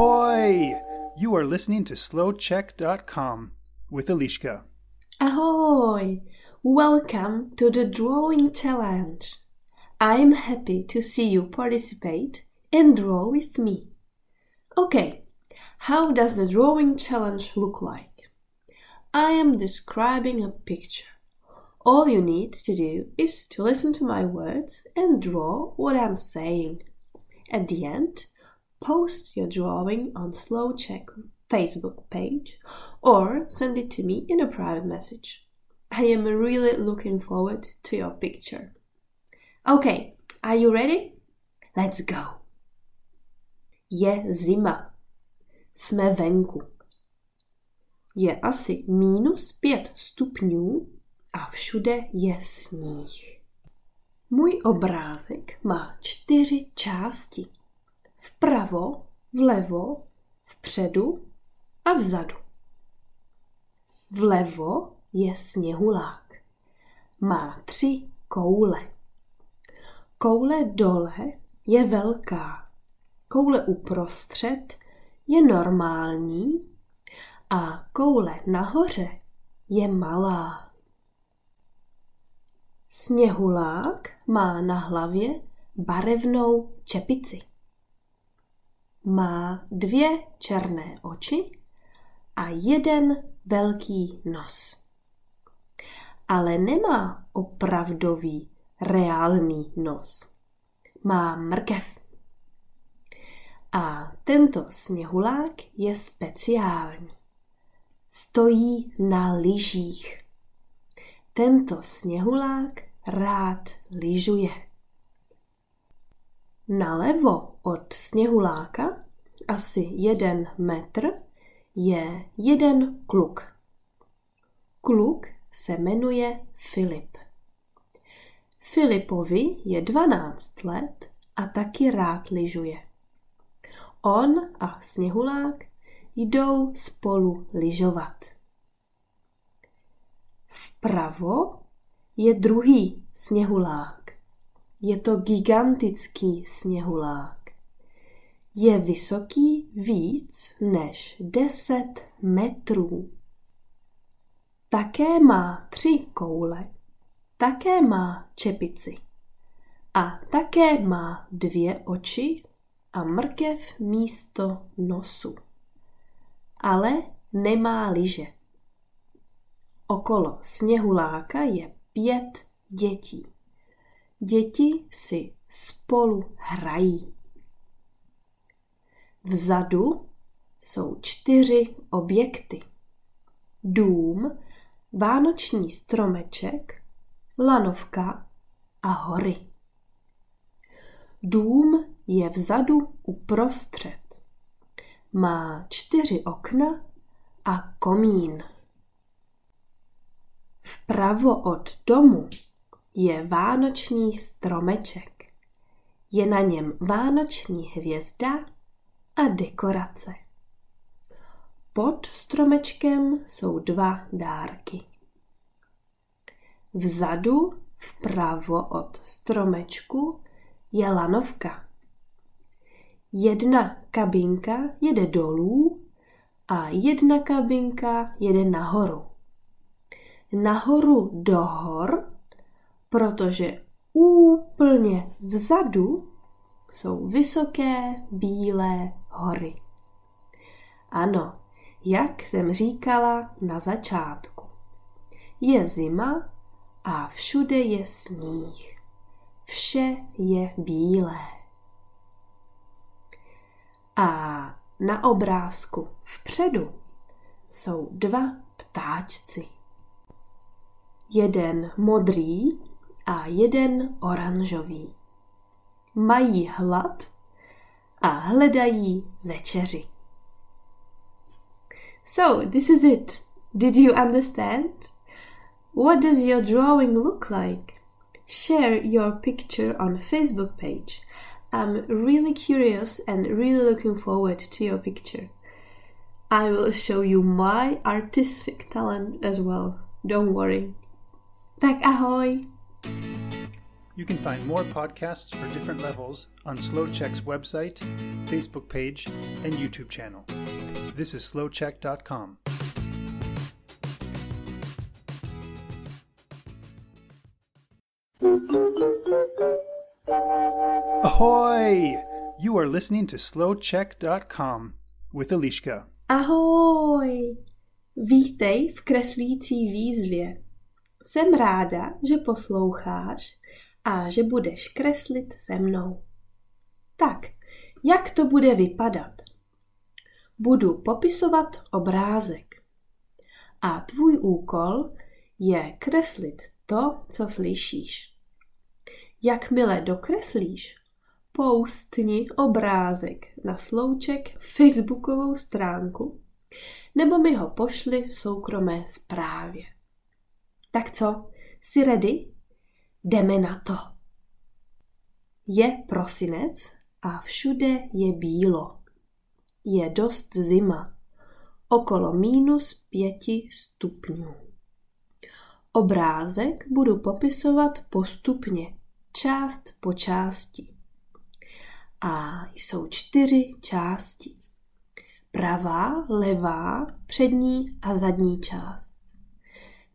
Ahoy! You are listening to slowcheck.com with Alishka. Ahoy! Welcome to the drawing challenge. I'm happy to see you participate and draw with me. Okay, how does the drawing challenge look like? I am describing a picture. All you need to do is to listen to my words and draw what I'm saying. At the end, post your drawing on Slow Check Facebook page or send it to me in a private message. I am really looking forward to your picture. Okay, are you ready? Let's go. Je zima. Jsme venku. Je asi minus pět stupňů a všude je sníh. Můj obrázek má čtyři části. Vpravo, vlevo, vpředu a vzadu. Vlevo je sněhulák. Má tři koule. Koule dole je velká. Koule uprostřed je normální a koule nahoře je malá. Sněhulák má na hlavě barevnou čepici. Má dvě černé oči a jeden velký nos. Ale nemá opravdový, reálný nos. Má mrkev. A tento sněhulák je speciální. Stojí na lyžích. Tento sněhulák rád lyžuje. Nalevo od sněhuláka, asi jeden metr, je jeden kluk. Kluk se jmenuje Filip. Filipovi je 12 let a taky rád lyžuje. On a sněhulák jdou spolu lyžovat. Vpravo je druhý sněhulák. Je to gigantický sněhulák. Je vysoký víc než 10 metrů. Také má tři koule, také má čepici a také má dvě oči a mrkev místo nosu. Ale nemá lyže. Okolo sněhuláka je pět dětí. Děti si spolu hrají. Vzadu jsou čtyři objekty. Dům, vánoční stromeček, lanovka a hory. Dům je vzadu uprostřed. Má čtyři okna a komín. Vpravo od domu je vánoční stromeček. Je na něm vánoční hvězda a dekorace. Pod stromečkem jsou dva dárky. Vzadu, vpravo od stromečku, je lanovka. Jedna kabinka jede dolů a jedna kabinka jede nahoru nahoru do hor, protože úplně vzadu jsou vysoké bílé hory. Ano, jak jsem říkala na začátku. Je zima a všude je sníh. Vše je bílé. A na obrázku vpředu jsou dva ptáčci jeden modrý a jeden oranžový. Mají hlad a hledají večeři. So, this is it. Did you understand? What does your drawing look like? Share your picture on Facebook page. I'm really curious and really looking forward to your picture. I will show you my artistic talent as well. Don't worry. Tak ahoj! You can find more podcasts for different levels on Slow Check's website, Facebook page, and YouTube channel. This is slowcheck.com. Ahoy! You are listening to slowcheck.com with Eliška. Ahoj! Vítej v kreslící výzvě. Jsem ráda, že posloucháš a že budeš kreslit se mnou. Tak, jak to bude vypadat? Budu popisovat obrázek. A tvůj úkol je kreslit to, co slyšíš. Jakmile dokreslíš, poustni obrázek na slouček facebookovou stránku nebo mi ho pošli v soukromé zprávě. Tak co, jsi ready? Jdeme na to. Je prosinec a všude je bílo. Je dost zima, okolo mínus pěti stupňů. Obrázek budu popisovat postupně, část po části. A jsou čtyři části. Pravá, levá, přední a zadní část.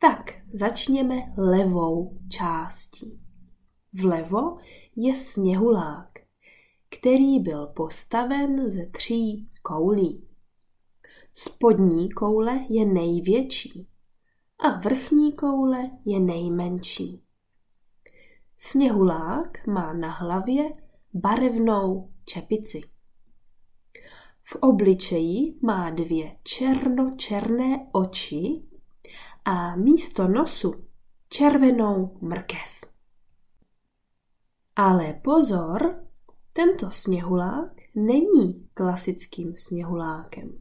Tak, začněme levou částí. Vlevo je sněhulák, který byl postaven ze tří koulí. Spodní koule je největší a vrchní koule je nejmenší. Sněhulák má na hlavě barevnou čepici. V obličeji má dvě černo-černé oči a místo nosu červenou mrkev. Ale pozor, tento sněhulák není klasickým sněhulákem.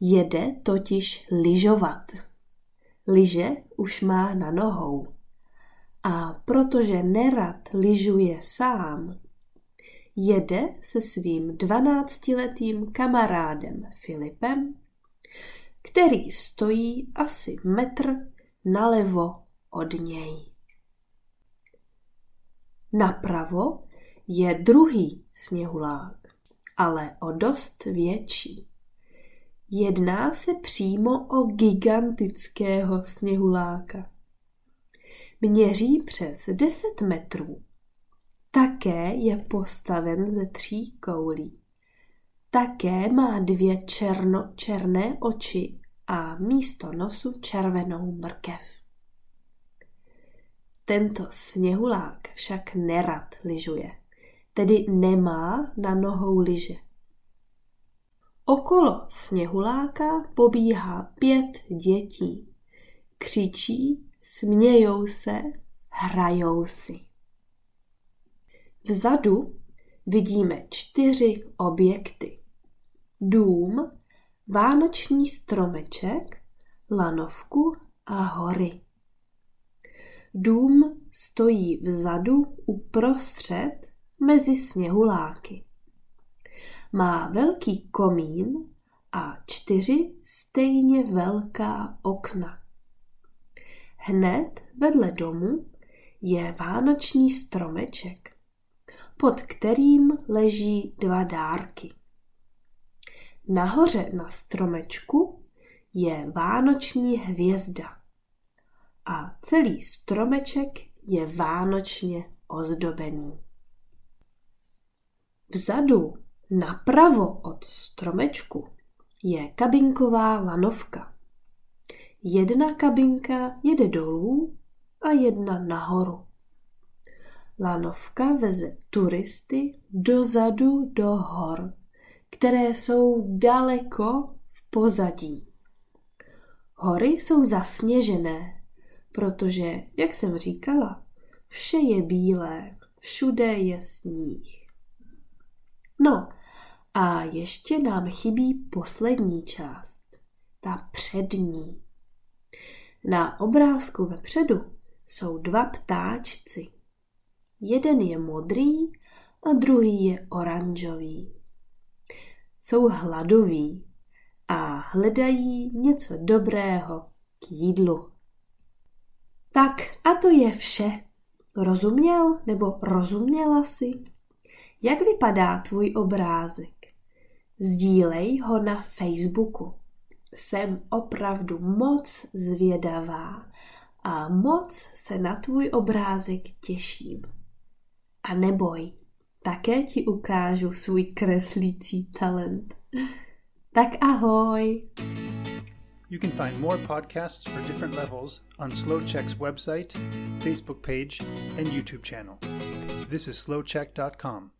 Jede totiž lyžovat. Lyže už má na nohou. A protože nerad lyžuje sám, jede se svým dvanáctiletým kamarádem Filipem, který stojí asi metr nalevo od něj. Napravo je druhý sněhulák, ale o dost větší. Jedná se přímo o gigantického sněhuláka. Měří přes 10 metrů také je postaven ze tří koulí. Také má dvě černo-černé oči a místo nosu červenou mrkev. Tento sněhulák však nerad lyžuje, tedy nemá na nohou lyže. Okolo sněhuláka pobíhá pět dětí. Křičí, smějou se, hrajou si. Vzadu vidíme čtyři objekty. Dům, vánoční stromeček, lanovku a hory. Dům stojí vzadu uprostřed mezi sněhuláky. Má velký komín a čtyři stejně velká okna. Hned vedle domu je vánoční stromeček pod kterým leží dva dárky. Nahoře na stromečku je vánoční hvězda a celý stromeček je vánočně ozdobený. Vzadu napravo od stromečku je kabinková lanovka. Jedna kabinka jede dolů a jedna nahoru. Lanovka veze turisty dozadu do hor, které jsou daleko v pozadí. Hory jsou zasněžené, protože, jak jsem říkala, vše je bílé, všude je sníh. No, a ještě nám chybí poslední část, ta přední. Na obrázku vepředu jsou dva ptáčci. Jeden je modrý a druhý je oranžový. Jsou hladoví a hledají něco dobrého k jídlu. Tak a to je vše. Rozuměl nebo rozuměla si? Jak vypadá tvůj obrázek? Sdílej ho na Facebooku. Jsem opravdu moc zvědavá a moc se na tvůj obrázek těším. A neboj, také ti ukážu svůj kreslící talent. Tak ahoj! You can find more podcasts for different levels on SlowCheck's website, Facebook page, and YouTube channel. This is slowcheck.com.